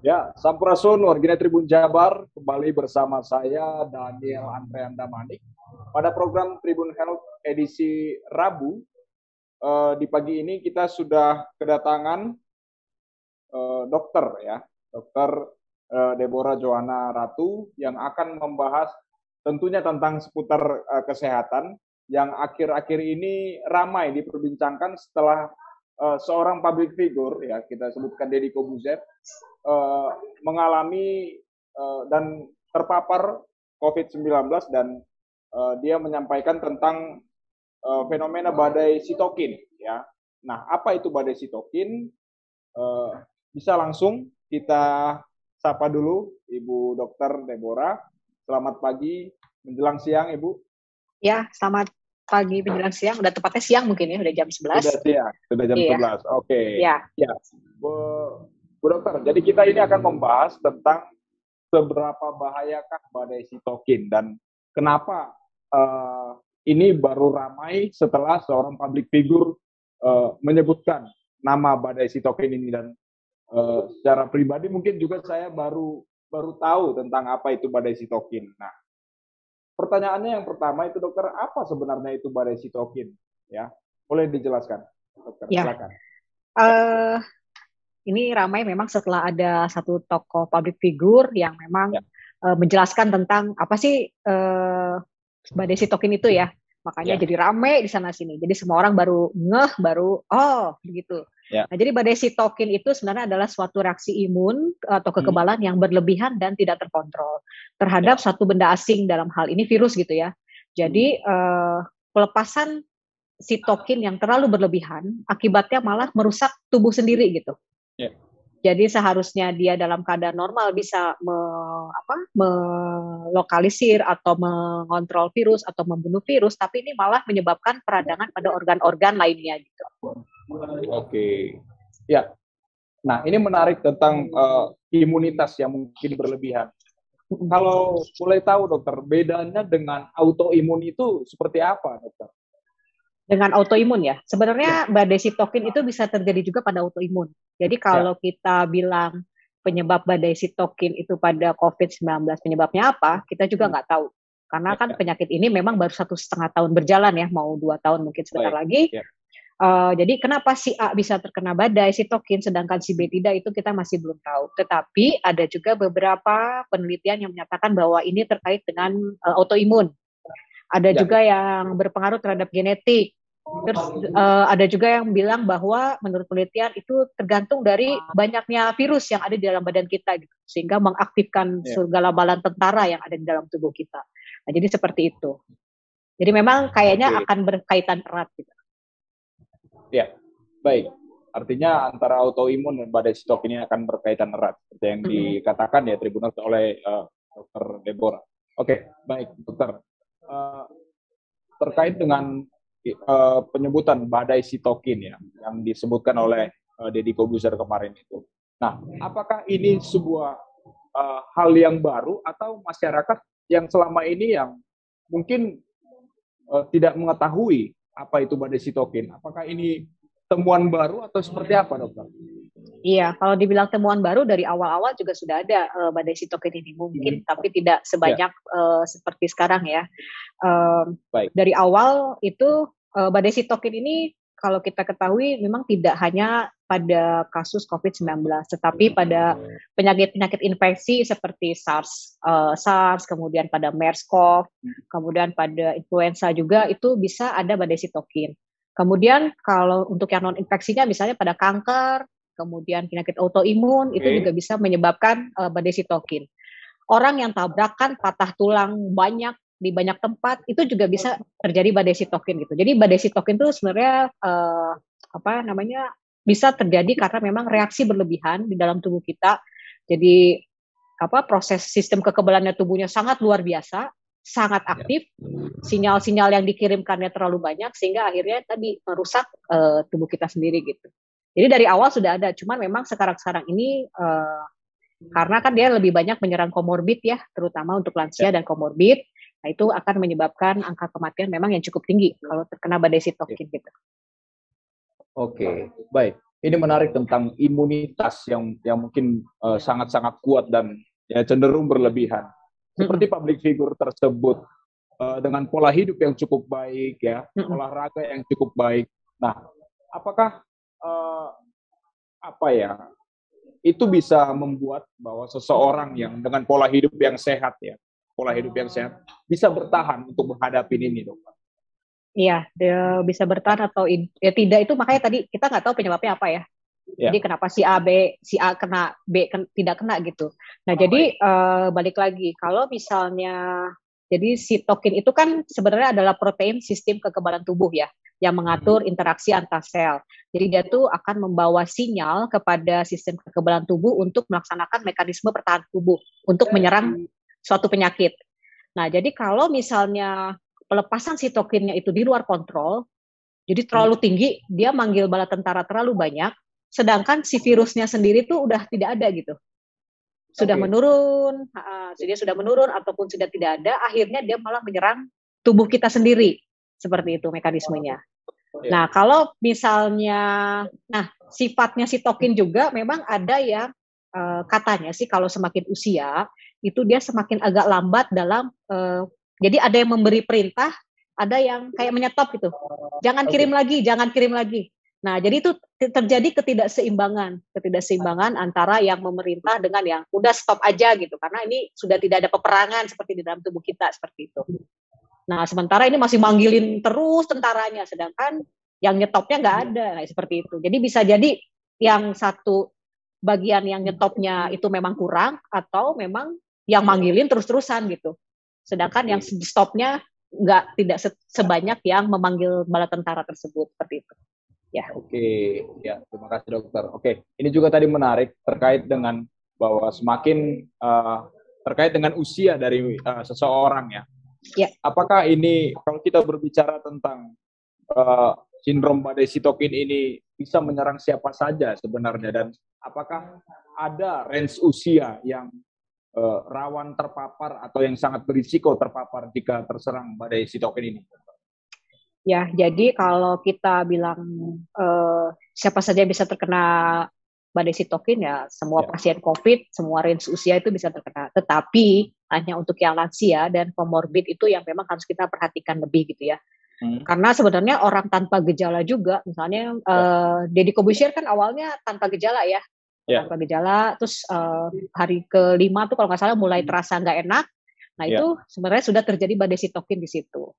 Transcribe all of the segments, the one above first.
Ya, Sampurasun warga Tribun Jabar kembali bersama saya Daniel Andrean Damanik pada program Tribun Health edisi Rabu. Eh, di pagi ini kita sudah kedatangan eh, dokter ya, dokter eh, Deborah Johanna Ratu yang akan membahas tentunya tentang seputar eh, kesehatan yang akhir-akhir ini ramai diperbincangkan setelah uh, seorang public figure ya kita sebutkan Deddy Kobuzer uh, mengalami uh, dan terpapar COVID-19 dan dia menyampaikan tentang fenomena badai sitokin ya. Nah, apa itu badai sitokin? Bisa langsung kita sapa dulu Ibu Dokter Deborah. Selamat pagi menjelang siang Ibu. Ya, selamat pagi menjelang siang, udah tepatnya siang mungkin ya, udah jam 11. Sudah siang, sudah jam iya. 11. Oke. Okay. Ya. Ya. Bu, Bu Dokter, jadi kita ini akan membahas tentang seberapa bahayakah badai sitokin dan kenapa uh, ini baru ramai setelah seorang public figure uh, menyebutkan nama badai sitokin ini dan uh, secara pribadi mungkin juga saya baru baru tahu tentang apa itu badai sitokin. Nah, Pertanyaannya yang pertama itu dokter, apa sebenarnya itu badai sitokin? Ya, boleh dijelaskan, dokter. Ya. Silakan. Uh, ini ramai memang setelah ada satu tokoh public figure yang memang ya. uh, menjelaskan tentang apa sih uh, badai sitokin itu ya. Makanya ya. jadi ramai di sana sini. Jadi semua orang baru ngeh, baru oh begitu. Ya. Nah, jadi badai sitokin itu sebenarnya adalah suatu reaksi imun atau hmm. kekebalan hmm. yang berlebihan dan tidak terkontrol terhadap ya. satu benda asing dalam hal ini virus gitu ya. Jadi hmm. uh, pelepasan sitokin yang terlalu berlebihan akibatnya malah merusak tubuh sendiri gitu. Ya. Jadi seharusnya dia dalam keadaan normal bisa me, apa, melokalisir atau mengontrol virus atau membunuh virus, tapi ini malah menyebabkan peradangan pada organ-organ lainnya gitu. Oke, ya. Nah ini menarik tentang uh, imunitas yang mungkin berlebihan. Kalau boleh tahu dokter, bedanya dengan autoimun itu seperti apa dokter? dengan autoimun ya. Sebenarnya ya. badai sitokin itu bisa terjadi juga pada autoimun. Jadi kalau ya. kita bilang penyebab badai sitokin itu pada COVID-19 penyebabnya apa, kita juga hmm. nggak tahu. Karena kan ya. penyakit ini memang baru satu setengah tahun berjalan ya, mau dua tahun mungkin sebentar Baik. lagi. Ya. Uh, jadi kenapa si A bisa terkena badai sitokin sedangkan si B tidak itu kita masih belum tahu. Tetapi ada juga beberapa penelitian yang menyatakan bahwa ini terkait dengan uh, autoimun. Ada ya. juga yang berpengaruh terhadap genetik. Terus uh, ada juga yang bilang bahwa menurut penelitian itu tergantung dari banyaknya virus yang ada di dalam badan kita gitu, sehingga mengaktifkan yeah. segala balan tentara yang ada di dalam tubuh kita. Nah, jadi seperti itu. Jadi memang kayaknya okay. akan berkaitan erat gitu. Ya, baik. Artinya antara autoimun dan badai stok ini akan berkaitan erat seperti yang dikatakan ya Tribunal oleh uh, Dokter Deborah. Oke, okay, baik, Dokter. Uh, terkait dengan uh, penyebutan badai sitokin ya yang disebutkan oleh uh, Deddy Kobuzer kemarin itu. Nah, apakah ini sebuah uh, hal yang baru atau masyarakat yang selama ini yang mungkin uh, tidak mengetahui apa itu badai sitokin? Apakah ini temuan baru atau seperti apa, dokter? Iya, kalau dibilang temuan baru dari awal-awal juga sudah ada uh, badai sitokin ini mungkin, hmm. tapi tidak sebanyak ya. uh, seperti sekarang ya. Um, Baik. Dari awal itu uh, badai sitokin ini kalau kita ketahui memang tidak hanya pada kasus COVID-19, tetapi pada penyakit-penyakit infeksi seperti SARS, uh, SARS, kemudian pada MERS-CoV, kemudian pada influenza juga itu bisa ada badai sitokin. Kemudian kalau untuk yang non infeksinya misalnya pada kanker, kemudian penyakit autoimun okay. itu juga bisa menyebabkan uh, badai sitokin. Orang yang tabrakan patah tulang banyak di banyak tempat itu juga bisa terjadi badai sitokin gitu. Jadi badai sitokin itu sebenarnya uh, apa namanya bisa terjadi karena memang reaksi berlebihan di dalam tubuh kita. Jadi apa proses sistem kekebalannya tubuhnya sangat luar biasa, sangat ya. aktif. Sinyal-sinyal yang dikirimkannya terlalu banyak sehingga akhirnya tadi merusak uh, tubuh kita sendiri gitu. Jadi dari awal sudah ada, cuman memang sekarang-sekarang ini uh, karena kan dia lebih banyak menyerang komorbid ya, terutama untuk lansia ya. dan komorbid. Nah, itu akan menyebabkan angka kematian memang yang cukup tinggi kalau terkena badai sitokin gitu. Oke, baik. ini menarik tentang imunitas yang yang mungkin uh, sangat-sangat kuat dan ya cenderung berlebihan. Seperti public figure tersebut uh, dengan pola hidup yang cukup baik ya, olahraga yang cukup baik. Nah, apakah uh, apa ya? Itu bisa membuat bahwa seseorang yang dengan pola hidup yang sehat ya, pola hidup yang sehat bisa bertahan untuk menghadapi ini, dok. Iya, dia bisa bertahan atau ya tidak itu makanya tadi kita nggak tahu penyebabnya apa ya. Yeah. Jadi kenapa si A B si A kena B ken, tidak kena gitu. Nah, oh, jadi uh, balik lagi kalau misalnya jadi si tokin itu kan sebenarnya adalah protein sistem kekebalan tubuh ya yang mengatur hmm. interaksi antar sel. Jadi dia tuh akan membawa sinyal kepada sistem kekebalan tubuh untuk melaksanakan mekanisme pertahanan tubuh untuk menyerang suatu penyakit. Nah, jadi kalau misalnya pelepasan sitokinnya itu di luar kontrol, jadi terlalu hmm. tinggi, dia manggil bala tentara terlalu banyak, sedangkan si virusnya sendiri tuh udah tidak ada gitu. Sudah okay. menurun, uh, dia sudah menurun ataupun sudah tidak ada, akhirnya dia malah menyerang tubuh kita sendiri. Seperti itu mekanismenya. Yeah. Nah, kalau misalnya, nah sifatnya sitokin juga memang ada yang uh, katanya sih kalau semakin usia itu dia semakin agak lambat dalam uh, jadi ada yang memberi perintah, ada yang kayak menyetop gitu. Jangan okay. kirim lagi, jangan kirim lagi. Nah, jadi itu terjadi ketidakseimbangan, ketidakseimbangan antara yang memerintah dengan yang udah stop aja gitu. Karena ini sudah tidak ada peperangan seperti di dalam tubuh kita seperti itu. Nah, sementara ini masih manggilin terus tentaranya, sedangkan yang nyetopnya nggak ada, nah, seperti itu. Jadi bisa jadi yang satu bagian yang nyetopnya itu memang kurang atau memang yang manggilin terus-terusan gitu. Sedangkan yang stopnya nggak tidak sebanyak yang memanggil bala tentara tersebut seperti itu. Ya. Oke, ya terima kasih dokter. Oke, ini juga tadi menarik terkait dengan bahwa semakin uh, terkait dengan usia dari uh, seseorang ya. Ya. Apakah ini kalau kita berbicara tentang uh, sindrom badai sitokin ini bisa menyerang siapa saja sebenarnya dan apakah ada range usia yang uh, rawan terpapar atau yang sangat berisiko terpapar jika terserang badai sitokin ini? Ya, jadi kalau kita bilang uh, siapa saja bisa terkena badai sitokin ya semua ya. pasien COVID, semua range usia itu bisa terkena. Tetapi hanya untuk yang lansia dan komorbid itu yang memang harus kita perhatikan lebih gitu ya. Hmm. Karena sebenarnya orang tanpa gejala juga, misalnya ya. uh, Deddy Kobusier kan awalnya tanpa gejala ya, yeah. tanpa gejala terus uh, hari kelima tuh kalau nggak salah mulai hmm. terasa nggak enak nah yeah. itu sebenarnya sudah terjadi badai sitokin di situ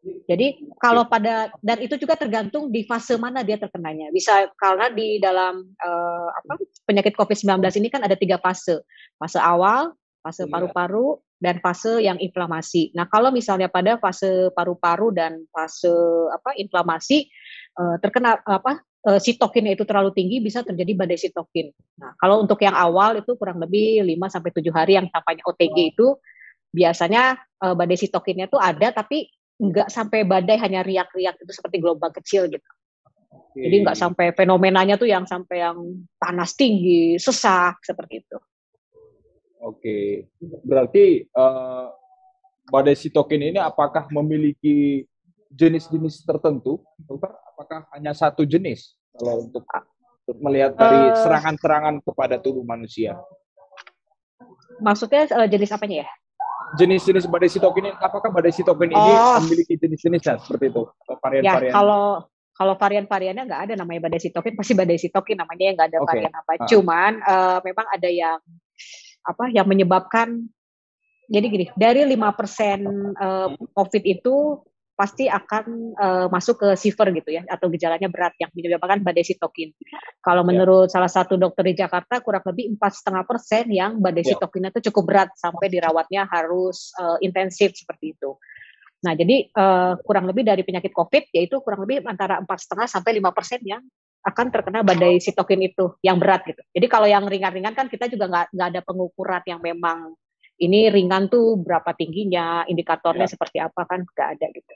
jadi kalau pada dan itu juga tergantung di fase mana dia terkenanya. Bisa karena di dalam uh, apa penyakit COVID-19 ini kan ada tiga fase. Fase awal, fase iya. paru-paru, dan fase yang inflamasi. Nah, kalau misalnya pada fase paru-paru dan fase apa inflamasi uh, terkena apa uh, sitokinnya itu terlalu tinggi bisa terjadi badai sitokin. Nah, kalau untuk yang awal itu kurang lebih 5 sampai 7 hari yang tampaknya OTG itu biasanya uh, badai sitokinnya itu ada tapi nggak sampai badai hanya riak-riak itu seperti gelombang kecil gitu. Oke. Jadi nggak sampai fenomenanya tuh yang sampai yang panas tinggi, sesak seperti itu. Oke, berarti uh, badai sitokin ini apakah memiliki jenis-jenis tertentu, dokter? Apakah hanya satu jenis kalau untuk, melihat dari eh. serangan-serangan kepada tubuh manusia? Maksudnya uh, jenis apanya ya? Jenis-jenis badai sitokin ini, apakah badai sitokin oh. ini memiliki jenis-jenisnya seperti itu? Varian-varian? Ya, kalau kalau varian-variannya nggak ada namanya badai sitokin, pasti badai sitokin namanya yang nggak ada okay. varian apa. Uh. Cuman uh, memang ada yang apa yang menyebabkan jadi gini, dari lima persen COVID itu pasti akan uh, masuk ke silver gitu ya atau gejalanya berat yang menyebabkan badai sitokin. Kalau ya. menurut yeah. salah satu dokter di Jakarta kurang lebih empat setengah persen yang badai yeah. sitokinnya itu cukup berat sampai dirawatnya harus uh, intensif seperti itu. Nah jadi uh, kurang lebih dari penyakit COVID yaitu kurang lebih antara empat setengah sampai lima persen yang akan terkena badai sitokin itu yang berat gitu. Jadi kalau yang ringan-ringan kan kita juga nggak nggak ada pengukuran yang memang ini ringan tuh berapa tingginya, indikatornya ya. seperti apa kan nggak ada gitu.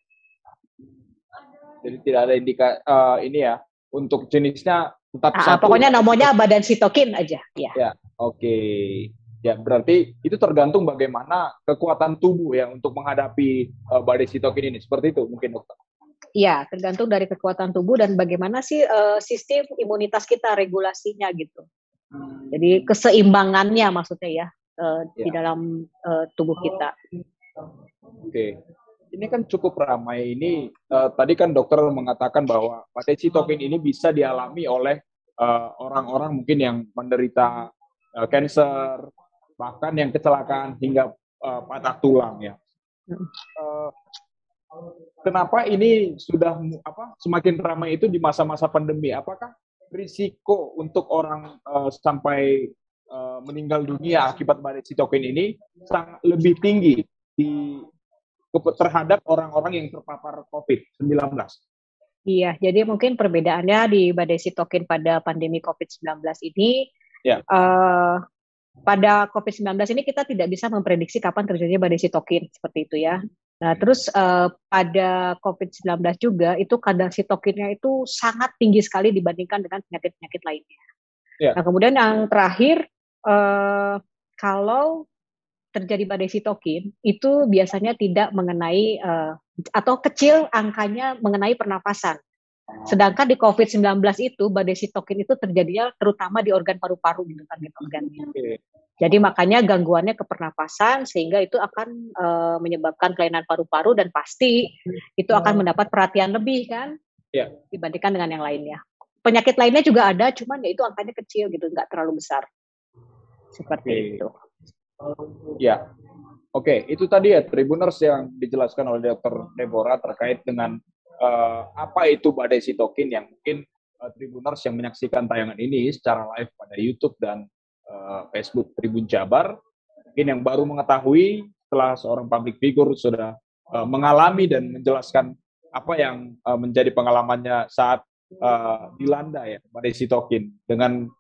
Jadi tidak ada indika uh, ini ya untuk jenisnya tetap ah, satu. Pokoknya nomornya badan sitokin aja. Ya. Ya, oke. Okay. Ya, berarti itu tergantung bagaimana kekuatan tubuh ya untuk menghadapi uh, badai sitokin ini. Seperti itu mungkin dokter. Iya, tergantung dari kekuatan tubuh dan bagaimana sih uh, sistem imunitas kita regulasinya gitu. Hmm. Jadi keseimbangannya maksudnya ya uh, ya. di dalam uh, tubuh kita. Oke. Ini kan cukup ramai ini. Uh, tadi kan dokter mengatakan bahwa badai sitokin ini bisa dialami oleh orang-orang uh, mungkin yang menderita uh, bahkan yang kecelakaan hingga uh, patah tulang ya. Uh, kenapa ini sudah apa semakin ramai itu di masa-masa pandemi? Apakah risiko untuk orang uh, sampai uh, meninggal dunia akibat badai sitokin ini sangat lebih tinggi di terhadap orang-orang yang terpapar COVID-19? Iya, jadi mungkin perbedaannya di badai sitokin pada pandemi COVID-19 ini, ya. uh, pada COVID-19 ini kita tidak bisa memprediksi kapan terjadinya badai sitokin seperti itu ya. Nah, terus uh, pada COVID-19 juga itu kadar sitokinnya itu sangat tinggi sekali dibandingkan dengan penyakit-penyakit lainnya. Yeah. Nah, kemudian yang terakhir uh, kalau terjadi badai sitokin itu biasanya tidak mengenai uh, atau kecil angkanya mengenai pernapasan. Sedangkan di COVID-19 itu badai sitokin itu terjadinya terutama di organ paru-paru gitu kan organnya. Jadi makanya gangguannya ke pernapasan sehingga itu akan uh, menyebabkan kelainan paru-paru dan pasti itu akan mendapat perhatian lebih kan ya. dibandingkan dengan yang lainnya. Penyakit lainnya juga ada, cuman ya itu angkanya kecil gitu, nggak terlalu besar. Seperti Oke. itu. Ya, Oke, itu tadi ya Tribuners yang dijelaskan oleh Dr. Deborah terkait dengan uh, apa itu badai sitokin yang mungkin uh, Tribuners yang menyaksikan tayangan ini secara live pada YouTube dan uh, Facebook Tribun Jabar, mungkin yang baru mengetahui setelah seorang public figure sudah uh, mengalami dan menjelaskan apa yang uh, menjadi pengalamannya saat uh, dilanda ya badai sitokin dengan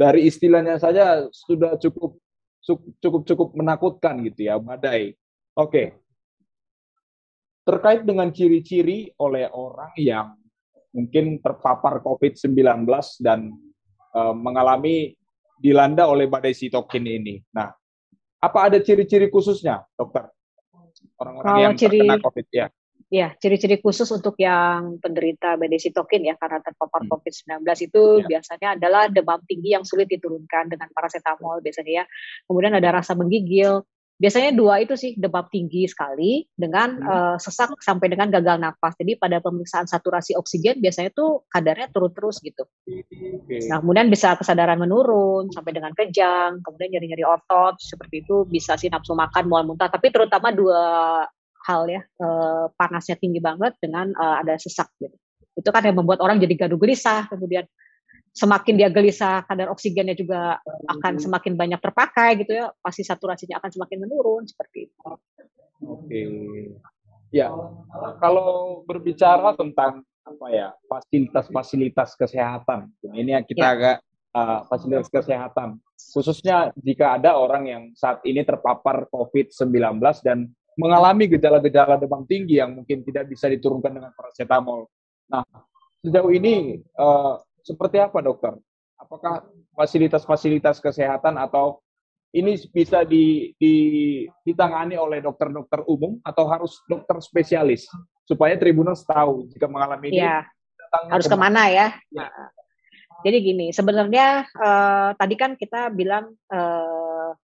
dari istilahnya saja sudah cukup cukup cukup menakutkan gitu ya badai. Oke, terkait dengan ciri-ciri oleh orang yang mungkin terpapar COVID-19 dan uh, mengalami dilanda oleh badai sitokin ini. Nah, apa ada ciri-ciri khususnya, dokter? Orang-orang yang ciri, terkena COVID ya. Ya, ciri-ciri khusus untuk yang penderita badai sitokin ya karena terpapar hmm. COVID-19 itu ya. biasanya adalah demam tinggi yang sulit diturunkan dengan paracetamol biasanya ya. Kemudian ada rasa menggigil, biasanya dua itu sih demam tinggi sekali dengan hmm. uh, sesak sampai dengan gagal nafas. Jadi pada pemeriksaan saturasi oksigen biasanya tuh kadarnya turun terus gitu. Okay. Nah kemudian bisa kesadaran menurun sampai dengan kejang, kemudian nyeri-nyeri otot seperti itu bisa sih nafsu makan, mual muntah. Tapi terutama dua hal ya uh, panasnya tinggi banget dengan uh, ada sesak gitu. Itu kan yang membuat orang jadi gaduh gelisah kemudian semakin dia gelisah kadar oksigennya juga akan semakin banyak terpakai gitu ya pasti saturasinya akan semakin menurun seperti itu. Oke. Ya, kalau berbicara tentang apa ya fasilitas-fasilitas kesehatan, ini yang kita ya. agak uh, fasilitas kesehatan, khususnya jika ada orang yang saat ini terpapar COVID-19 dan mengalami gejala-gejala demam tinggi yang mungkin tidak bisa diturunkan dengan paracetamol. Nah, sejauh ini uh, seperti apa dokter? Apakah fasilitas-fasilitas kesehatan atau ini bisa di, di, ditangani oleh dokter-dokter umum atau harus dokter spesialis supaya tribunal tahu jika mengalami ini ya, harus ke mana, ke mana ya? ya. Jadi gini, sebenarnya uh, tadi kan kita bilang uh,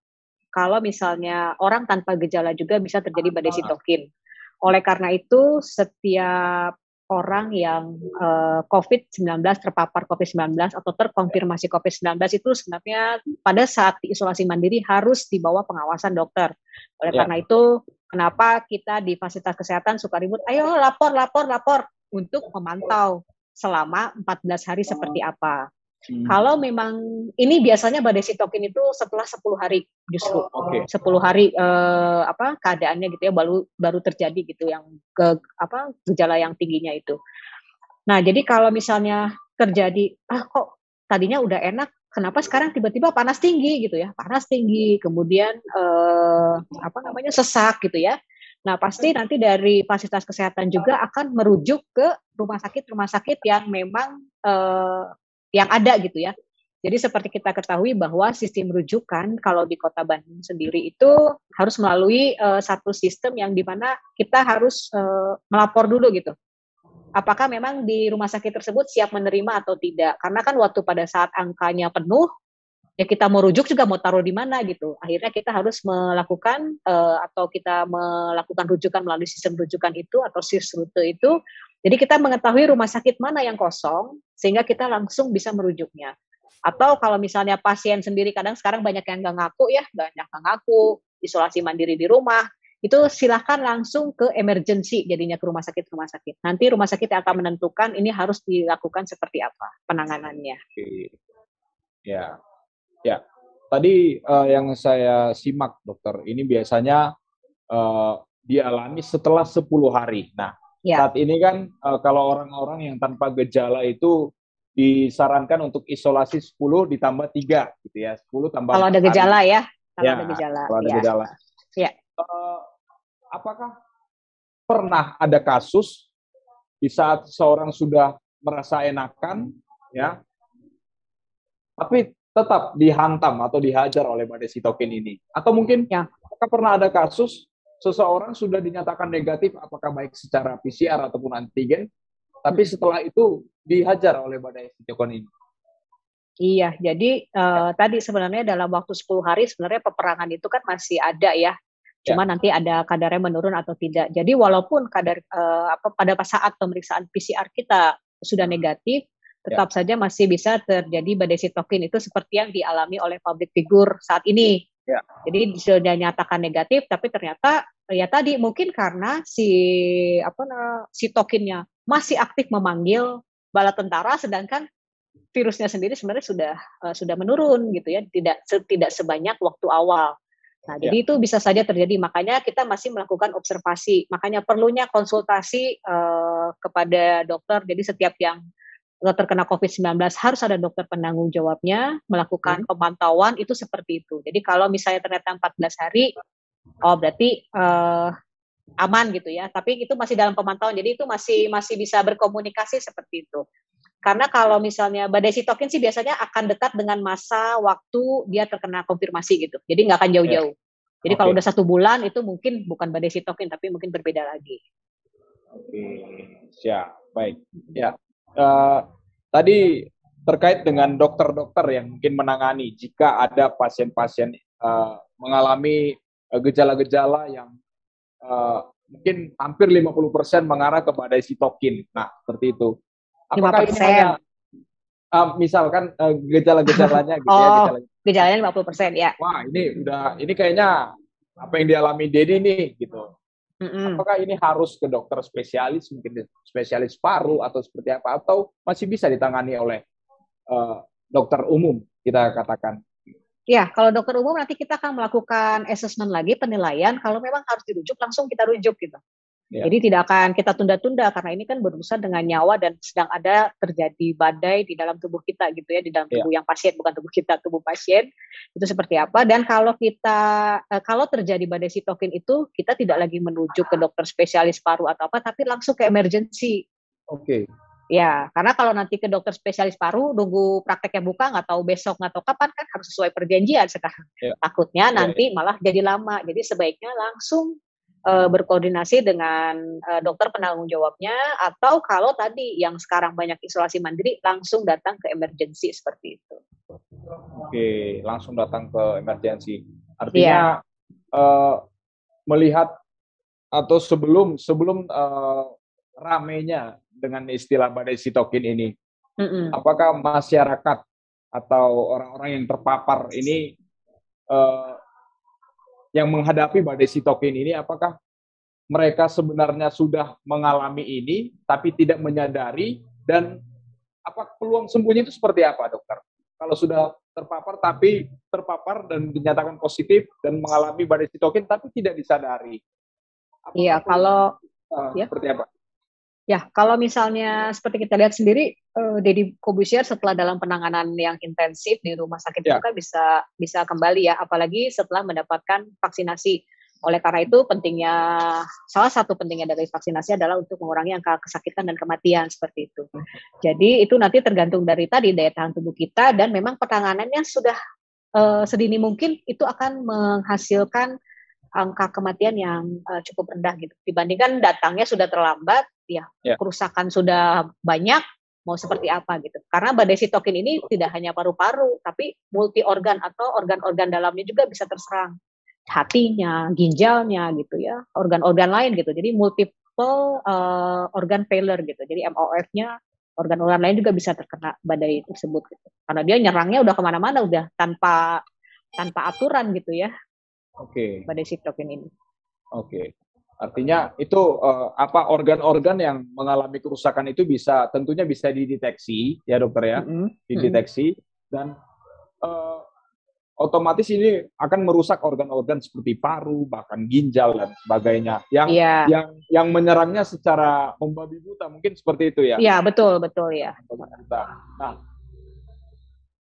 kalau misalnya orang tanpa gejala juga bisa terjadi badai sitokin. Oleh karena itu, setiap orang yang uh, COVID-19 terpapar COVID-19 atau terkonfirmasi COVID-19 itu sebenarnya pada saat isolasi mandiri harus di bawah pengawasan dokter. Oleh ya. karena itu, kenapa kita di fasilitas kesehatan suka ribut, ayo lapor, lapor, lapor untuk memantau selama 14 hari seperti apa. Hmm. Kalau memang ini biasanya badai sitokin itu setelah 10 hari justru. Okay. 10 hari eh, apa keadaannya gitu ya baru baru terjadi gitu yang ke apa gejala yang tingginya itu. Nah, jadi kalau misalnya terjadi ah kok tadinya udah enak kenapa sekarang tiba-tiba panas tinggi gitu ya. Panas tinggi, kemudian eh, apa namanya sesak gitu ya. Nah, pasti nanti dari fasilitas kesehatan juga akan merujuk ke rumah sakit-rumah sakit yang memang eh, yang ada gitu ya. Jadi seperti kita ketahui bahwa sistem rujukan kalau di Kota Bandung sendiri itu harus melalui uh, satu sistem yang di mana kita harus uh, melapor dulu gitu. apakah memang di rumah sakit tersebut siap menerima atau tidak. Karena kan waktu pada saat angkanya penuh, ya kita mau rujuk juga mau taruh di mana gitu. Akhirnya kita harus melakukan uh, atau kita melakukan rujukan melalui sistem rujukan itu atau SIS rute itu. Jadi kita mengetahui rumah sakit mana yang kosong sehingga kita langsung bisa merujuknya. Atau kalau misalnya pasien sendiri kadang sekarang banyak yang nggak ngaku ya, banyak nggak ngaku, isolasi mandiri di rumah, itu silahkan langsung ke emergency jadinya ke rumah sakit rumah sakit. Nanti rumah sakit akan menentukan ini harus dilakukan seperti apa penanganannya. Ya, Ya, tadi uh, yang saya simak dokter, ini biasanya uh, dialami setelah 10 hari. Nah, ya. saat ini kan uh, kalau orang-orang yang tanpa gejala itu disarankan untuk isolasi 10 ditambah 3 gitu ya. 10 tambah Kalau ada gejala hari. ya, kalau ya, ada gejala. Kalau ada ya. gejala. Ya. Uh, apakah pernah ada kasus di saat seorang sudah merasa enakan ya tapi tetap dihantam atau dihajar oleh badai sitokin ini? Atau mungkin ya. apakah pernah ada kasus seseorang sudah dinyatakan negatif apakah baik secara PCR ataupun antigen, tapi hmm. setelah itu dihajar oleh badai sitokin ini? Iya, jadi uh, tadi sebenarnya dalam waktu 10 hari sebenarnya peperangan itu kan masih ada ya. Cuma ya. nanti ada kadarnya menurun atau tidak. Jadi walaupun kadar uh, apa pada saat pemeriksaan PCR kita sudah negatif, tetap ya. saja masih bisa terjadi badai sitokin itu seperti yang dialami oleh public figure saat ini. Ya. Jadi sudah nyatakan negatif, tapi ternyata ya tadi mungkin karena si apa sitokinnya masih aktif memanggil bala tentara, sedangkan virusnya sendiri sebenarnya sudah uh, sudah menurun gitu ya, tidak tidak sebanyak waktu awal. Nah, ya. jadi itu bisa saja terjadi. Makanya kita masih melakukan observasi. Makanya perlunya konsultasi uh, kepada dokter. Jadi setiap yang terkena COVID-19 harus ada dokter penanggung jawabnya melakukan hmm. pemantauan itu seperti itu. Jadi kalau misalnya ternyata 14 hari, oh berarti uh, aman gitu ya. Tapi itu masih dalam pemantauan, jadi itu masih masih bisa berkomunikasi seperti itu. Karena kalau misalnya badai sitokin sih biasanya akan dekat dengan masa waktu dia terkena konfirmasi gitu. Jadi nggak akan jauh-jauh. Jadi okay. kalau udah satu bulan itu mungkin bukan badai sitokin tapi mungkin berbeda lagi. Oke, siap. Baik. Ya, uh, tadi terkait dengan dokter-dokter yang mungkin menangani jika ada pasien-pasien uh, mengalami eh, gejala-gejala yang uh, mungkin hampir 50% mengarah kepada sitokin. Nah, seperti itu. Apakah 5%. ini hanya uh, misalkan uh, gejala-gejalanya gitu ya, oh, ya, gejala gejalanya 50% ya. Wah, ini udah ini kayaknya apa yang dialami Dedi nih gitu. Mm-hmm. Apakah ini harus ke dokter spesialis, mungkin spesialis paru atau seperti apa, atau masih bisa ditangani oleh uh, dokter umum kita katakan? Ya, kalau dokter umum nanti kita akan melakukan assessment lagi, penilaian. Kalau memang harus dirujuk, langsung kita rujuk gitu. Ya. Jadi tidak akan kita tunda-tunda karena ini kan berurusan dengan nyawa dan sedang ada terjadi badai di dalam tubuh kita gitu ya di dalam tubuh ya. yang pasien bukan tubuh kita tubuh pasien itu seperti apa dan kalau kita eh, kalau terjadi badai sitokin itu kita tidak lagi menuju ke dokter spesialis paru atau apa tapi langsung ke emergency. Oke. Okay. Ya, karena kalau nanti ke dokter spesialis paru, nunggu prakteknya buka, nggak tahu besok, nggak tahu kapan, kan harus sesuai perjanjian sekarang. Ya. Takutnya ya, nanti ya. malah jadi lama. Jadi sebaiknya langsung uh, berkoordinasi dengan uh, dokter penanggung jawabnya atau kalau tadi yang sekarang banyak isolasi mandiri langsung datang ke emergency seperti itu. Oke, langsung datang ke emergency. Artinya yeah. Iya. uh, melihat atau sebelum sebelum uh, ramenya dengan istilah badai sitokin ini, mm -mm. apakah masyarakat atau orang-orang yang terpapar ini uh, yang menghadapi badai sitokin ini apakah mereka sebenarnya sudah mengalami ini tapi tidak menyadari dan apa peluang sembuhnya itu seperti apa dokter? Kalau sudah terpapar tapi terpapar dan dinyatakan positif dan mengalami badai sitokin tapi tidak disadari. Iya, kalau uh, ya. seperti apa? Ya, kalau misalnya seperti kita lihat sendiri, uh, Deddy Kobusier setelah dalam penanganan yang intensif di rumah sakit ya. itu kan bisa bisa kembali ya, apalagi setelah mendapatkan vaksinasi. Oleh karena itu pentingnya salah satu pentingnya dari vaksinasi adalah untuk mengurangi angka kesakitan dan kematian seperti itu. Jadi itu nanti tergantung dari tadi daya tahan tubuh kita dan memang penanganannya sudah uh, sedini mungkin itu akan menghasilkan angka kematian yang uh, cukup rendah gitu. Dibandingkan datangnya sudah terlambat, ya yeah. kerusakan sudah banyak, mau seperti apa gitu. Karena badai sitokin ini tidak hanya paru-paru, tapi multi organ atau organ-organ dalamnya juga bisa terserang. Hatinya, ginjalnya gitu ya, organ-organ lain gitu. Jadi multiple uh, organ failure gitu. Jadi MOF-nya organ-organ lain juga bisa terkena badai tersebut gitu. Karena dia nyerangnya udah ke mana-mana udah tanpa tanpa aturan gitu ya. Oke. Okay. Badai sitokin ini. Oke. Okay. Artinya itu uh, apa organ-organ yang mengalami kerusakan itu bisa tentunya bisa dideteksi ya dokter ya, mm -hmm. dideteksi dan uh, otomatis ini akan merusak organ-organ seperti paru, bahkan ginjal dan sebagainya. Yang yeah. yang yang menyerangnya secara membabi buta mungkin seperti itu ya. Iya, yeah, betul, betul ya. Nah,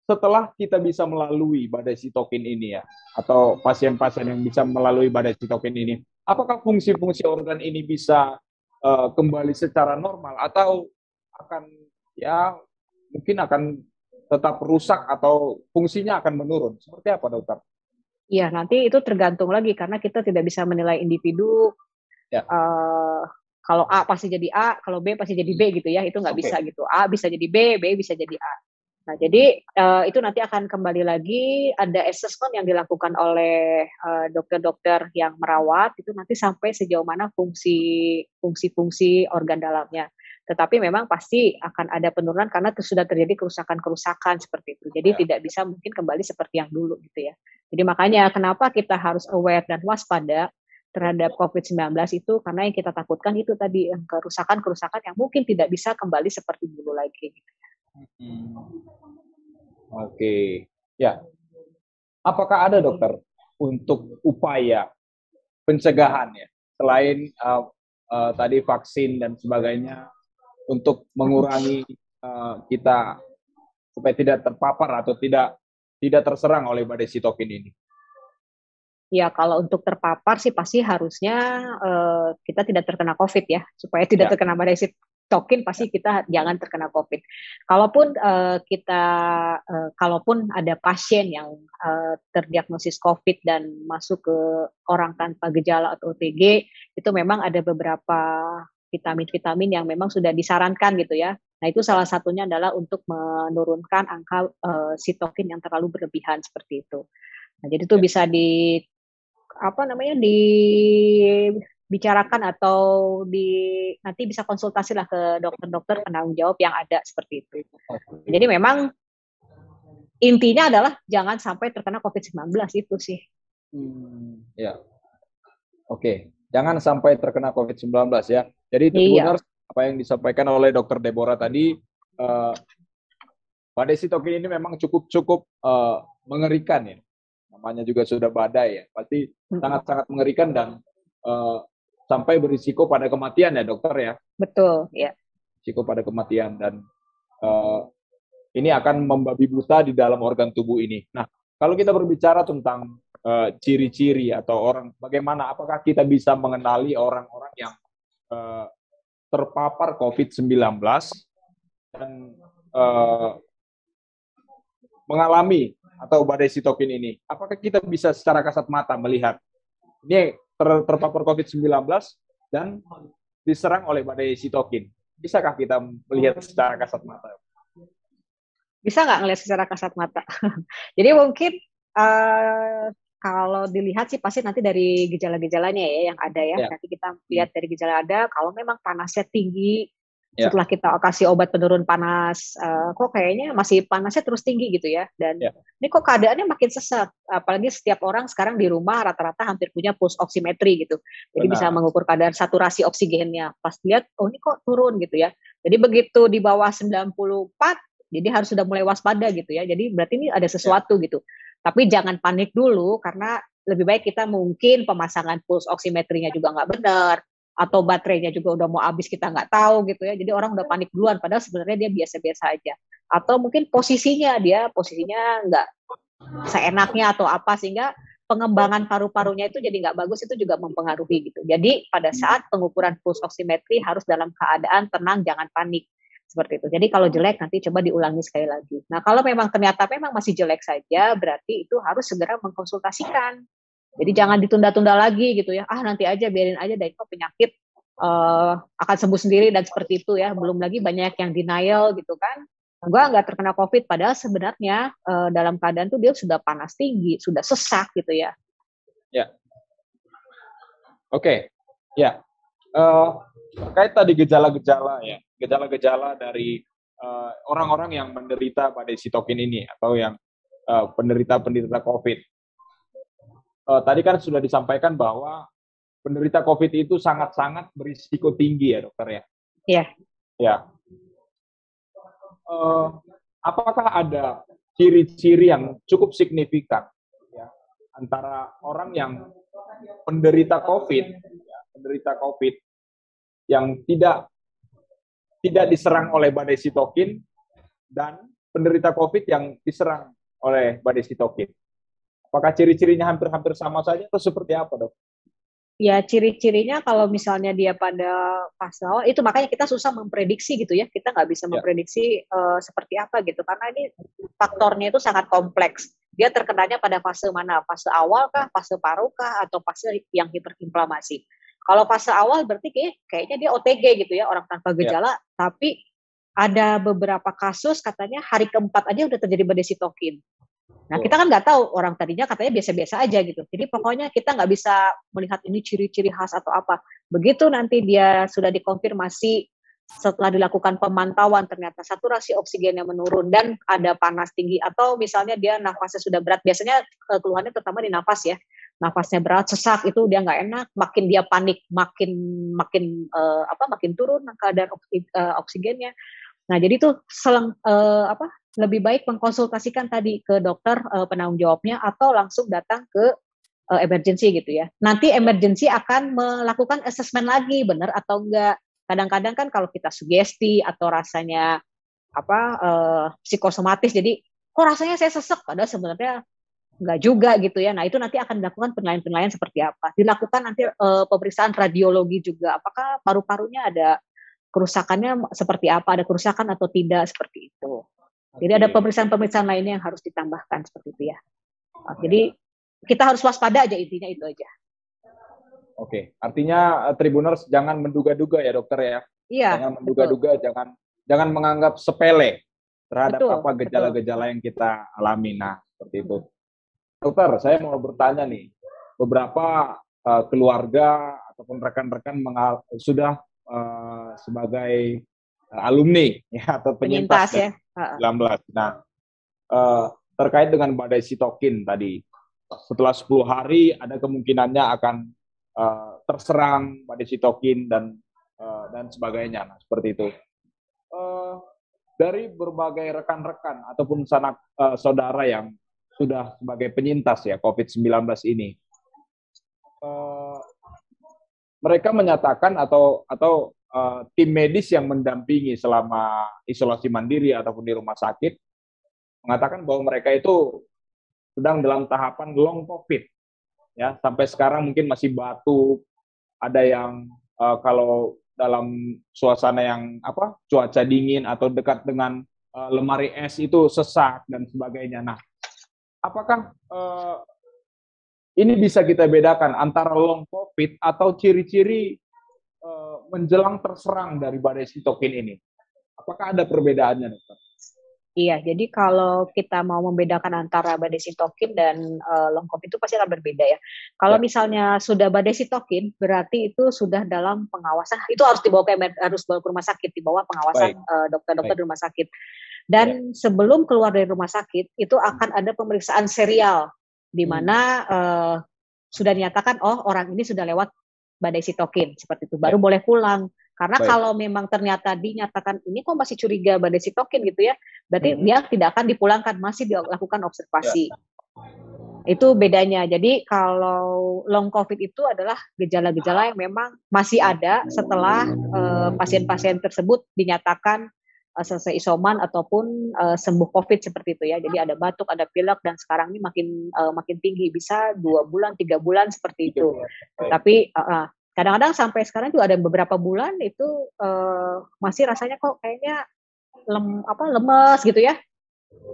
setelah kita bisa melalui badai sitokin ini ya, atau pasien-pasien yang bisa melalui badai sitokin ini, apakah fungsi-fungsi organ ini bisa uh, kembali secara normal atau akan ya mungkin akan tetap rusak atau fungsinya akan menurun. Seperti apa, dokter? Iya, nanti itu tergantung lagi karena kita tidak bisa menilai individu. Ya. Uh, kalau A pasti jadi A, kalau B pasti jadi B gitu ya, itu nggak okay. bisa gitu. A bisa jadi B, B bisa jadi A. Nah, jadi uh, itu nanti akan kembali lagi ada assessment yang dilakukan oleh eh, dokter-dokter uh, yang merawat itu nanti sampai sejauh mana fungsi fungsi-fungsi organ dalamnya tetapi memang pasti akan ada penurunan karena sudah terjadi kerusakan-kerusakan seperti itu. Jadi ya. tidak bisa mungkin kembali seperti yang dulu gitu ya. Jadi makanya kenapa kita harus aware dan waspada terhadap COVID-19 itu karena yang kita takutkan itu tadi yang kerusakan-kerusakan yang mungkin tidak bisa kembali seperti dulu lagi. Gitu. Hmm. Oke, ya. Apakah ada dokter untuk upaya pencegahan ya selain uh, uh, tadi vaksin dan sebagainya untuk mengurangi uh, kita supaya tidak terpapar atau tidak tidak terserang oleh badai sitokin ini? Ya, kalau untuk terpapar sih pasti harusnya uh, kita tidak terkena COVID ya, supaya tidak ya. terkena badai sitokin pasti kita jangan terkena COVID. Kalaupun uh, kita, uh, kalaupun ada pasien yang uh, terdiagnosis COVID dan masuk ke orang tanpa gejala atau OTG, itu memang ada beberapa vitamin-vitamin yang memang sudah disarankan gitu ya. Nah, itu salah satunya adalah untuk menurunkan angka uh, sitokin yang terlalu berlebihan seperti itu. Nah, jadi itu ya. bisa di apa namanya dibicarakan atau di nanti bisa konsultasi lah ke dokter-dokter penanggung jawab yang ada seperti itu. Jadi memang intinya adalah jangan sampai terkena COVID-19 itu sih. Hmm, ya. Oke, jangan sampai terkena COVID-19 ya. Jadi itu iya. benar apa yang disampaikan oleh Dokter Deborah tadi. Uh, badai sitokin ini memang cukup cukup uh, mengerikan ya. Namanya juga sudah badai ya. Pasti sangat-sangat mengerikan dan uh, sampai berisiko pada kematian ya dokter ya. Betul ya. Risiko pada kematian dan uh, ini akan membabi buta di dalam organ tubuh ini. Nah, kalau kita berbicara tentang ciri-ciri uh, atau orang bagaimana apakah kita bisa mengenali orang-orang yang uh, terpapar COVID-19 dan uh, mengalami atau badai sitokin ini, apakah kita bisa secara kasat mata melihat ini ter, terpapar COVID-19 dan diserang oleh badai sitokin? Bisakah kita melihat secara kasat mata? Bisa nggak ngelihat secara kasat mata? Jadi mungkin uh, kalau dilihat sih pasti nanti dari gejala-gejalanya ya yang ada ya. Yeah. Nanti kita lihat dari gejala ada. Kalau memang panasnya tinggi, yeah. setelah kita kasih obat penurun panas, uh, kok kayaknya masih panasnya terus tinggi gitu ya. Dan yeah. ini kok keadaannya makin sesak. Apalagi setiap orang sekarang di rumah rata-rata hampir punya pulse oximetry gitu. Jadi Benar. bisa mengukur kadar saturasi oksigennya. Pas lihat, oh ini kok turun gitu ya. Jadi begitu di bawah 94, jadi harus sudah mulai waspada gitu ya. Jadi berarti ini ada sesuatu yeah. gitu. Tapi jangan panik dulu karena lebih baik kita mungkin pemasangan pulse oximetrinya juga nggak benar atau baterainya juga udah mau habis kita nggak tahu gitu ya. Jadi orang udah panik duluan padahal sebenarnya dia biasa-biasa aja. Atau mungkin posisinya dia posisinya nggak seenaknya atau apa sehingga pengembangan paru-parunya itu jadi nggak bagus itu juga mempengaruhi gitu. Jadi pada saat pengukuran pulse oximetry harus dalam keadaan tenang, jangan panik seperti itu. Jadi kalau jelek nanti coba diulangi sekali lagi. Nah kalau memang ternyata memang masih jelek saja, berarti itu harus segera mengkonsultasikan Jadi jangan ditunda-tunda lagi gitu ya. Ah nanti aja biarin aja deh kok penyakit uh, akan sembuh sendiri dan seperti itu ya. Belum lagi banyak yang denial gitu kan. Enggak, nggak terkena COVID. Padahal sebenarnya uh, dalam keadaan tuh dia sudah panas tinggi, sudah sesak gitu ya. Ya. Oke. Okay. Ya. Uh, terkait tadi gejala-gejala ya, gejala-gejala dari orang-orang uh, yang menderita pada sitokin ini atau yang uh, COVID. Uh, tadi kan sudah disampaikan bahwa penderita COVID itu sangat-sangat berisiko tinggi ya dokter ya. Iya. Ya. Uh, apakah ada ciri-ciri yang cukup signifikan ya, antara orang yang penderita COVID, ya, penderita COVID yang tidak tidak diserang oleh badai sitokin dan penderita COVID yang diserang oleh badai sitokin. Apakah ciri-cirinya hampir-hampir sama saja atau seperti apa, dok? ya ciri-cirinya kalau misalnya dia pada fase awal itu makanya kita susah memprediksi gitu ya kita nggak bisa ya. memprediksi uh, seperti apa gitu karena ini faktornya itu sangat kompleks dia terkenanya pada fase mana fase awal kah fase paru kah atau fase yang hiperinflamasi kalau fase awal berarti kayak, kayaknya dia OTG gitu ya orang tanpa ya. gejala ya. tapi ada beberapa kasus katanya hari keempat aja udah terjadi badai sitokin Nah, kita kan nggak tahu orang tadinya katanya biasa-biasa aja gitu. Jadi pokoknya kita nggak bisa melihat ini ciri-ciri khas atau apa. Begitu nanti dia sudah dikonfirmasi setelah dilakukan pemantauan ternyata saturasi oksigennya menurun dan ada panas tinggi atau misalnya dia nafasnya sudah berat biasanya eh, keluhannya terutama di nafas ya nafasnya berat sesak itu dia nggak enak makin dia panik makin makin uh, apa makin turun keadaan uh, oksigennya nah jadi tuh selang uh, apa lebih baik mengkonsultasikan tadi ke dokter uh, penanggung jawabnya atau langsung datang ke uh, emergency gitu ya. Nanti emergency akan melakukan assessment lagi benar atau enggak. Kadang-kadang kan kalau kita sugesti atau rasanya apa uh, psikosomatis jadi kok rasanya saya sesek padahal sebenarnya enggak juga gitu ya. Nah, itu nanti akan dilakukan penilaian-penilaian seperti apa. Dilakukan nanti uh, pemeriksaan radiologi juga apakah paru-parunya ada kerusakannya seperti apa, ada kerusakan atau tidak seperti itu. Jadi ada pemeriksaan-pemeriksaan lainnya yang harus ditambahkan seperti itu ya. Nah, jadi kita harus waspada aja intinya itu aja. Oke, artinya uh, Tribuners jangan menduga-duga ya dokter ya. Iya. Jangan menduga-duga, jangan jangan menganggap sepele terhadap betul, apa gejala-gejala yang kita alami. Nah, seperti itu. Dokter, saya mau bertanya nih, beberapa uh, keluarga ataupun rekan-rekan sudah uh, sebagai alumni ya atau penyintas, penyintas ya. 19. Nah, uh, terkait dengan badai sitokin tadi, setelah 10 hari ada kemungkinannya akan uh, terserang badai sitokin dan uh, dan sebagainya. Nah, seperti itu. Uh, dari berbagai rekan-rekan ataupun sanak uh, saudara yang sudah sebagai penyintas ya COVID-19 ini, uh, mereka menyatakan atau atau uh, tim medis yang mendampingi selama isolasi mandiri ataupun di rumah sakit mengatakan bahwa mereka itu sedang dalam tahapan long covid ya. Sampai sekarang mungkin masih batuk ada yang uh, kalau dalam suasana yang apa cuaca dingin atau dekat dengan uh, lemari es itu sesak dan sebagainya. Nah apakah uh, ini bisa kita bedakan antara long covid atau ciri-ciri menjelang terserang dari badai sitokin ini? Apakah ada perbedaannya, dokter? Iya, jadi kalau kita mau membedakan antara badai sitokin dan uh, long covid itu pasti akan berbeda ya. Kalau ya. misalnya sudah badai sitokin, berarti itu sudah dalam pengawasan. Itu harus dibawa ke harus bawa ke rumah sakit, dibawa pengawasan uh, dokter-dokter di rumah sakit. Dan ya. sebelum keluar dari rumah sakit, itu akan ada pemeriksaan serial di hmm. mana hmm. uh, sudah dinyatakan oh orang ini sudah lewat badai sitokin seperti itu baru ya. boleh pulang karena Baik. kalau memang ternyata dinyatakan ini kok masih curiga badai sitokin gitu ya berarti hmm. dia tidak akan dipulangkan masih dilakukan observasi ya. itu bedanya jadi kalau long covid itu adalah gejala-gejala yang memang masih ada setelah eh, pasien-pasien uh, tersebut dinyatakan selesai isoman ataupun uh, sembuh COVID seperti itu ya. Jadi ada batuk, ada pilek dan sekarang ini makin uh, makin tinggi bisa dua bulan, tiga bulan seperti itu. Tapi uh, kadang-kadang sampai sekarang juga ada beberapa bulan itu uh, masih rasanya kok kayaknya lem apa lemes gitu ya.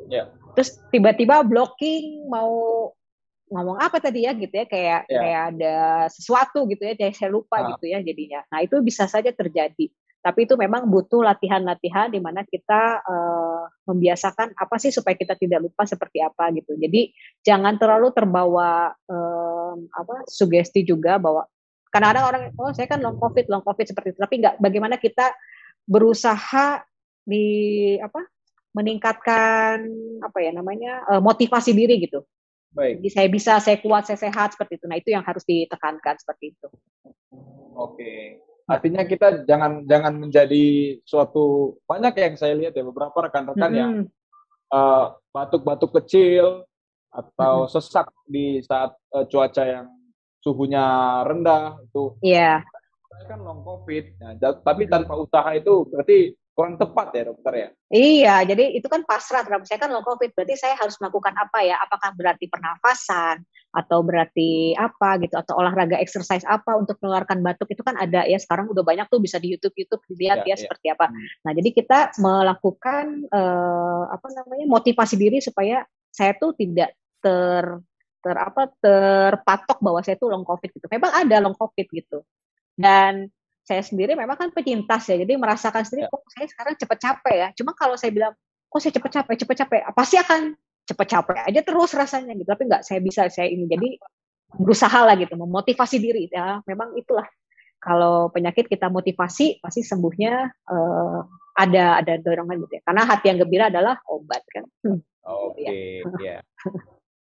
Yeah. Terus tiba-tiba blocking mau ngomong apa tadi ya gitu ya kayak yeah. kayak ada sesuatu gitu ya saya lupa uh. gitu ya jadinya nah itu bisa saja terjadi tapi itu memang butuh latihan-latihan di mana kita uh, membiasakan apa sih supaya kita tidak lupa seperti apa gitu jadi jangan terlalu terbawa um, apa sugesti juga bahwa kadang-kadang orang oh saya kan long covid long covid seperti itu tapi nggak bagaimana kita berusaha di apa meningkatkan apa ya namanya uh, motivasi diri gitu Baik. Jadi saya bisa, saya kuat, saya sehat seperti itu. Nah itu yang harus ditekankan seperti itu. Oke. Artinya kita jangan jangan menjadi suatu banyak yang saya lihat ya beberapa rekan-rekan mm -hmm. yang uh, batuk-batuk kecil atau mm -hmm. sesak di saat uh, cuaca yang suhunya rendah itu. Iya. Yeah. kan long covid. Nah, tapi tanpa usaha itu berarti kurang tepat ya dokter ya? Iya, jadi itu kan pasrah terhadap saya kan long covid, berarti saya harus melakukan apa ya? Apakah berarti pernafasan atau berarti apa gitu atau olahraga exercise apa untuk mengeluarkan batuk itu kan ada ya sekarang udah banyak tuh bisa di YouTube YouTube dilihat ya, ya, ya seperti apa. Hmm. Nah, jadi kita melakukan uh, apa namanya motivasi diri supaya saya tuh tidak ter ter apa terpatok bahwa saya tuh long covid gitu. Memang ada long covid gitu. Dan saya sendiri memang kan penyintas ya, jadi merasakan sendiri, ya. kok saya sekarang cepet capek ya. Cuma kalau saya bilang, kok saya cepet capek, cepet capek, pasti akan cepet capek aja terus rasanya gitu. Tapi enggak, saya bisa, saya ini. Jadi berusaha lah gitu, memotivasi diri. Ya, memang itulah. Kalau penyakit kita motivasi, pasti sembuhnya uh, ada ada dorongan gitu ya. Karena hati yang gembira adalah obat kan. Hmm. Oke, okay, ya.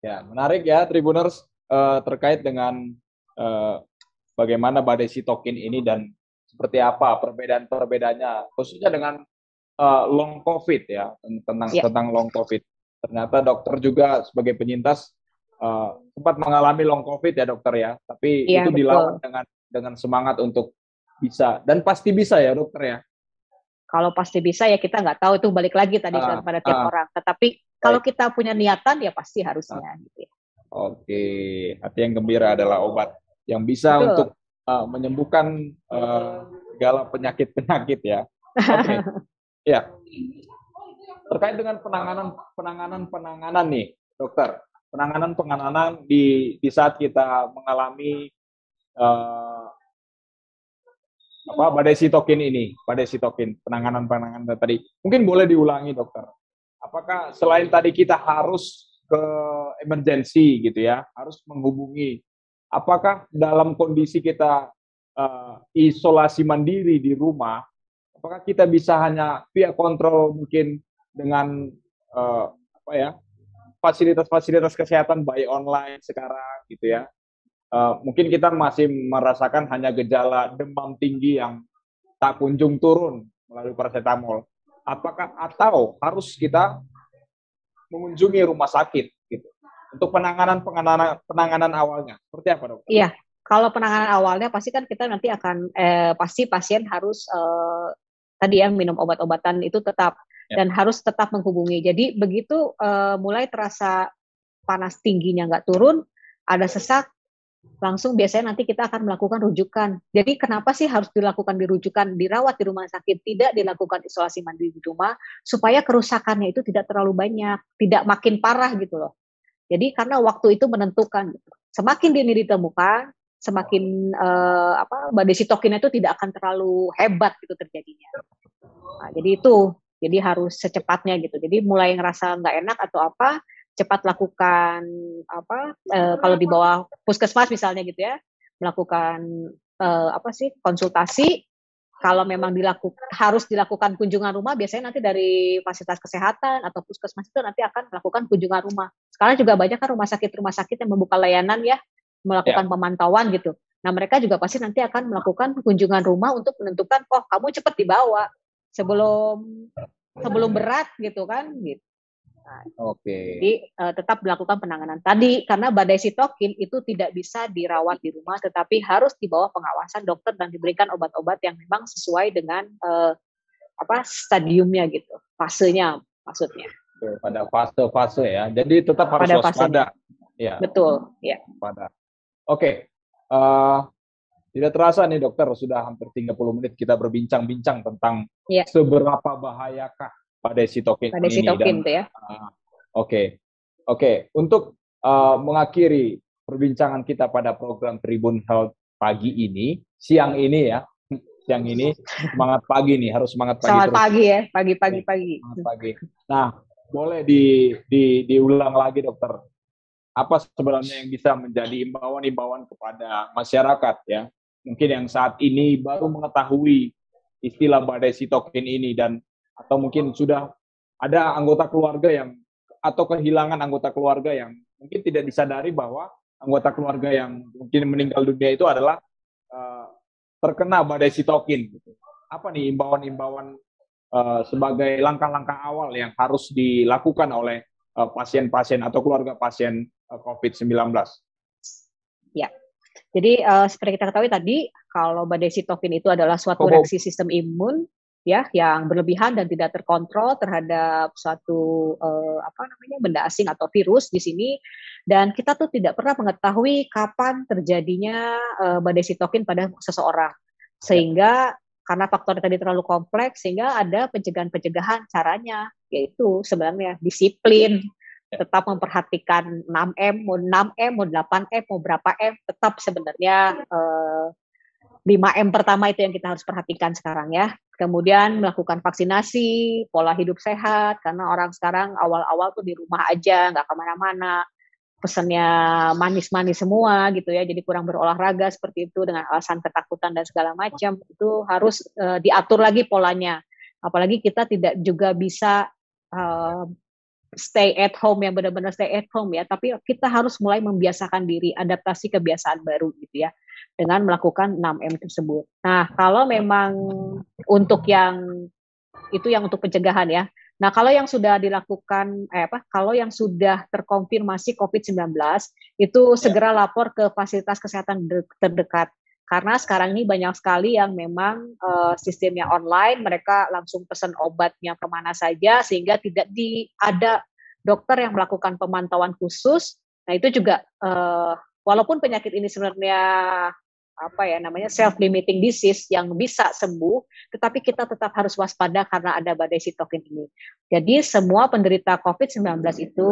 ya. menarik ya Tribuners uh, terkait dengan uh, bagaimana badai sitokin ini dan seperti apa perbedaan-perbedaannya khususnya dengan uh, long covid ya tentang yeah. tentang long covid. Ternyata dokter juga sebagai penyintas uh, sempat mengalami long covid ya dokter ya. Tapi yeah, itu betul. dilawan dengan dengan semangat untuk bisa. Dan pasti bisa ya dokter ya? Kalau pasti bisa ya kita nggak tahu. Itu balik lagi tadi uh, pada tiap uh, orang. Tetapi kalau kita punya niatan ya pasti harusnya uh, gitu ya. Oke, hati yang gembira adalah obat yang bisa Betul. untuk uh, menyembuhkan uh, segala penyakit-penyakit ya. Oke. Okay. ya. Terkait dengan penanganan penanganan penanganan nih, dokter. Penanganan penanganan di di saat kita mengalami uh, apa badai sitokin ini, badai sitokin, penanganan penanganan tadi. Mungkin boleh diulangi, dokter. Apakah selain tadi kita harus ke emergency gitu ya, harus menghubungi apakah dalam kondisi kita uh, isolasi mandiri di rumah, apakah kita bisa hanya via kontrol mungkin dengan uh, apa ya fasilitas-fasilitas kesehatan baik online sekarang gitu ya. Uh, mungkin kita masih merasakan hanya gejala demam tinggi yang tak kunjung turun melalui paracetamol. Apakah atau harus kita mengunjungi rumah sakit untuk penanganan penanganan penanganan awalnya seperti apa dok? Iya, kalau penanganan awalnya pasti kan kita nanti akan eh, pasti pasien harus eh, tadi ya minum obat-obatan itu tetap ya. dan harus tetap menghubungi. Jadi begitu eh, mulai terasa panas tingginya nggak turun, ada sesak, langsung biasanya nanti kita akan melakukan rujukan. Jadi kenapa sih harus dilakukan di rujukan, dirawat di rumah sakit, tidak dilakukan isolasi mandiri di rumah, supaya kerusakannya itu tidak terlalu banyak, tidak makin parah gitu loh. Jadi karena waktu itu menentukan. Gitu. Semakin dini ditemukan, semakin uh, apa badai sitokinnya itu tidak akan terlalu hebat gitu terjadinya. Nah, jadi itu, jadi harus secepatnya gitu. Jadi mulai ngerasa nggak enak atau apa, cepat lakukan apa uh, kalau di bawah puskesmas misalnya gitu ya, melakukan uh, apa sih konsultasi kalau memang dilakukan harus dilakukan kunjungan rumah biasanya nanti dari fasilitas kesehatan atau puskesmas itu nanti akan melakukan kunjungan rumah. Sekarang juga banyak kan rumah sakit rumah sakit yang membuka layanan ya melakukan ya. pemantauan gitu. Nah mereka juga pasti nanti akan melakukan kunjungan rumah untuk menentukan oh kamu cepat dibawa sebelum sebelum berat gitu kan gitu. Nah, Oke. Okay. Jadi uh, tetap dilakukan penanganan. Tadi karena badai sitokin itu tidak bisa dirawat di rumah, tetapi harus di bawah pengawasan dokter dan diberikan obat-obat yang memang sesuai dengan uh, apa stadiumnya gitu, fasenya maksudnya. pada fase-fase ya. Jadi tetap harus pada waspada. Ya. Betul, ya. Pada. Oke. Okay. Uh, eh, tidak terasa nih dokter, sudah hampir 30 menit kita berbincang-bincang tentang ya. seberapa bahayakah pada sitokin pada sitokin itu ya. Ah, oke. Uh, Oke, okay. okay. untuk uh, mengakhiri perbincangan kita pada program Tribun Health pagi ini, siang ini ya, siang ini semangat pagi nih, harus semangat pagi. Semangat pagi ya, pagi-pagi pagi. Semangat pagi. Nah, boleh di, di diulang lagi dokter. Apa sebenarnya yang bisa menjadi imbauan-imbauan kepada masyarakat ya? Mungkin yang saat ini baru mengetahui istilah badai sitokin ini dan atau mungkin sudah ada anggota keluarga yang atau kehilangan anggota keluarga yang mungkin tidak disadari bahwa anggota keluarga yang mungkin meninggal dunia itu adalah uh, terkena badai sitokin. Gitu. Apa nih imbauan-imbauan uh, sebagai langkah-langkah awal yang harus dilakukan oleh uh, pasien-pasien atau keluarga pasien uh, COVID-19? Ya, jadi uh, seperti kita ketahui tadi, kalau badai sitokin itu adalah suatu reaksi sistem imun ya yang berlebihan dan tidak terkontrol terhadap suatu uh, apa namanya benda asing atau virus di sini. Dan kita tuh tidak pernah mengetahui kapan terjadinya uh, badai sitokin pada seseorang. Sehingga karena faktor tadi terlalu kompleks sehingga ada pencegahan-pencegahan caranya yaitu sebenarnya disiplin tetap memperhatikan 6M mau 6M mau 8M mau berapa M tetap sebenarnya uh, 5M pertama itu yang kita harus perhatikan sekarang ya. Kemudian melakukan vaksinasi, pola hidup sehat, karena orang sekarang awal-awal tuh di rumah aja, nggak ke mana-mana. Pesannya manis-manis semua gitu ya, jadi kurang berolahraga seperti itu dengan alasan ketakutan dan segala macam. Itu harus uh, diatur lagi polanya. Apalagi kita tidak juga bisa uh, stay at home yang benar-benar stay at home ya, tapi kita harus mulai membiasakan diri, adaptasi kebiasaan baru gitu ya dengan melakukan 6M tersebut. Nah, kalau memang untuk yang itu yang untuk pencegahan ya. Nah, kalau yang sudah dilakukan eh apa? Kalau yang sudah terkonfirmasi COVID-19 itu segera lapor ke fasilitas kesehatan terdekat. Karena sekarang ini banyak sekali yang memang uh, sistemnya online, mereka langsung pesan obatnya ke mana saja sehingga tidak di ada dokter yang melakukan pemantauan khusus. Nah, itu juga uh, walaupun penyakit ini sebenarnya apa ya namanya self limiting disease yang bisa sembuh tetapi kita tetap harus waspada karena ada badai sitokin ini. Jadi semua penderita COVID-19 itu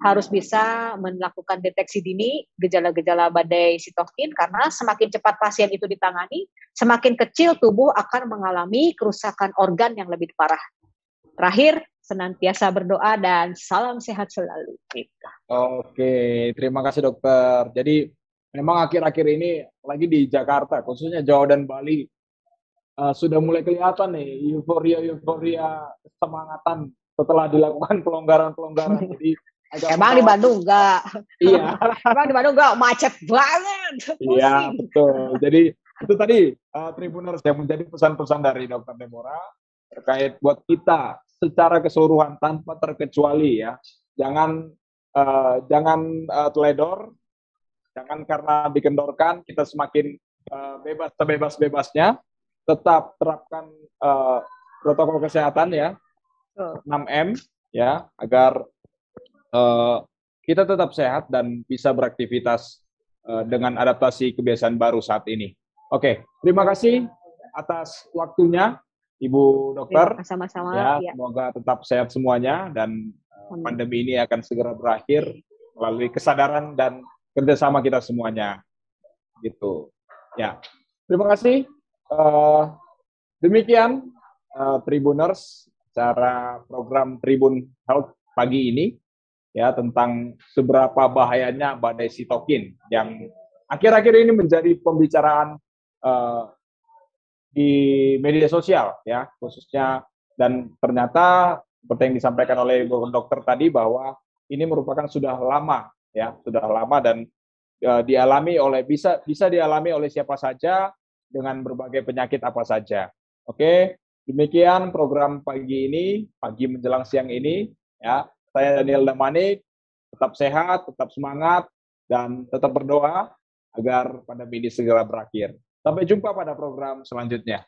harus bisa melakukan deteksi dini gejala-gejala badai sitokin karena semakin cepat pasien itu ditangani, semakin kecil tubuh akan mengalami kerusakan organ yang lebih parah. Terakhir, senantiasa berdoa dan salam sehat selalu. Oke, terima kasih dokter. Jadi memang akhir-akhir ini lagi di Jakarta, khususnya Jawa dan Bali, uh, sudah mulai kelihatan nih euforia-euforia semangatan setelah dilakukan pelonggaran-pelonggaran. Jadi agak Emang di Bandung enggak? Iya. Emang di Bandung enggak macet banget. Iya, betul. Jadi itu tadi uh, Tribuners yang menjadi pesan-pesan dari Dokter Demora terkait buat kita secara keseluruhan tanpa terkecuali ya. Jangan uh, jangan uh, teledor, Jangan karena dikendorkan kita semakin uh, bebas sebebas-bebasnya, tetap terapkan uh, protokol kesehatan ya, 6M ya, agar uh, kita tetap sehat dan bisa beraktivitas uh, dengan adaptasi kebiasaan baru saat ini. Oke, terima kasih atas waktunya Ibu Dokter. Sama-sama. Ya, ya, semoga tetap sehat semuanya dan uh, pandemi ini akan segera berakhir melalui kesadaran dan kerjasama kita semuanya gitu ya terima kasih uh, demikian uh, Tribuners cara program Tribun Health pagi ini ya tentang seberapa bahayanya badai sitokin yang akhir-akhir ini menjadi pembicaraan uh, di media sosial ya khususnya dan ternyata seperti yang disampaikan oleh Dokter tadi bahwa ini merupakan sudah lama ya sudah lama dan uh, dialami oleh bisa bisa dialami oleh siapa saja dengan berbagai penyakit apa saja. Oke, demikian program pagi ini, pagi menjelang siang ini ya. Saya Daniel Damanik, tetap sehat, tetap semangat dan tetap berdoa agar pandemi ini segera berakhir. Sampai jumpa pada program selanjutnya.